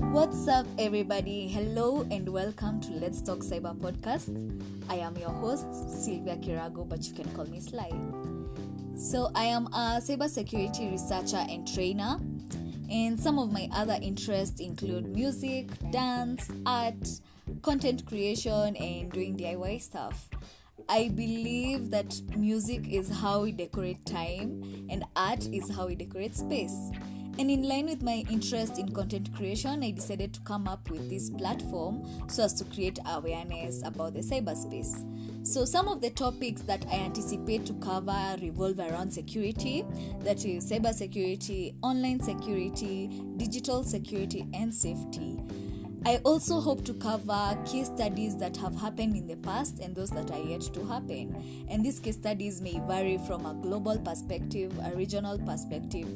What's up, everybody? Hello and welcome to Let's Talk Cyber podcast. I am your host, Sylvia Kirago, but you can call me Sly. So, I am a cybersecurity researcher and trainer, and some of my other interests include music, dance, art, content creation, and doing DIY stuff. I believe that music is how we decorate time, and art is how we decorate space. And in line with my interest in content creation, I decided to come up with this platform so as to create awareness about the cyberspace. So, some of the topics that I anticipate to cover revolve around security that is, cybersecurity, online security, digital security, and safety. I also hope to cover case studies that have happened in the past and those that are yet to happen. And these case studies may vary from a global perspective, a regional perspective,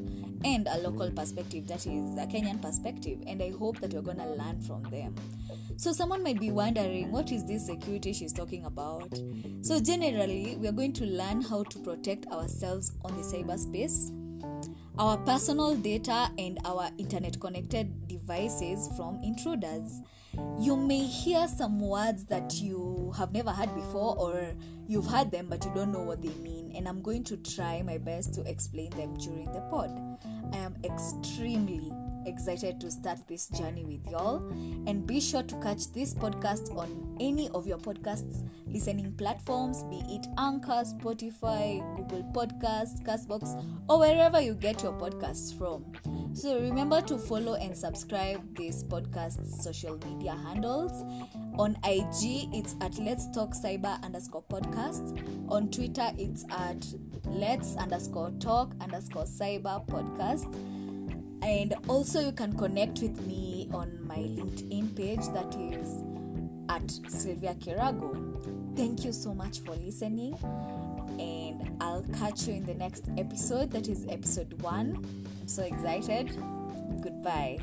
and a local perspective, that is, a Kenyan perspective. And I hope that we're going to learn from them. So, someone might be wondering, what is this security she's talking about? So, generally, we are going to learn how to protect ourselves on the cyberspace our personal data and our internet connected devices from intruders. You may hear some words that you have never heard before, or you've heard them but you don't know what they mean, and I'm going to try my best to explain them during the pod. I am extremely excited to start this journey with y'all. And be sure to catch this podcast on any of your podcasts listening platforms, be it Anchor, Spotify, Google Podcasts, Castbox, or wherever you get your podcasts from. So remember to follow and subscribe this podcast's social media handles. On IG, it's at Let's Talk Cyber underscore podcast. On Twitter, it's at Let's underscore talk underscore cyber podcast. And also you can connect with me on my linkedin page that is at sylvia kirago. Thank you so much for listening and i'll catch you in the next episode that is episode one. I'm so excited. Goodbye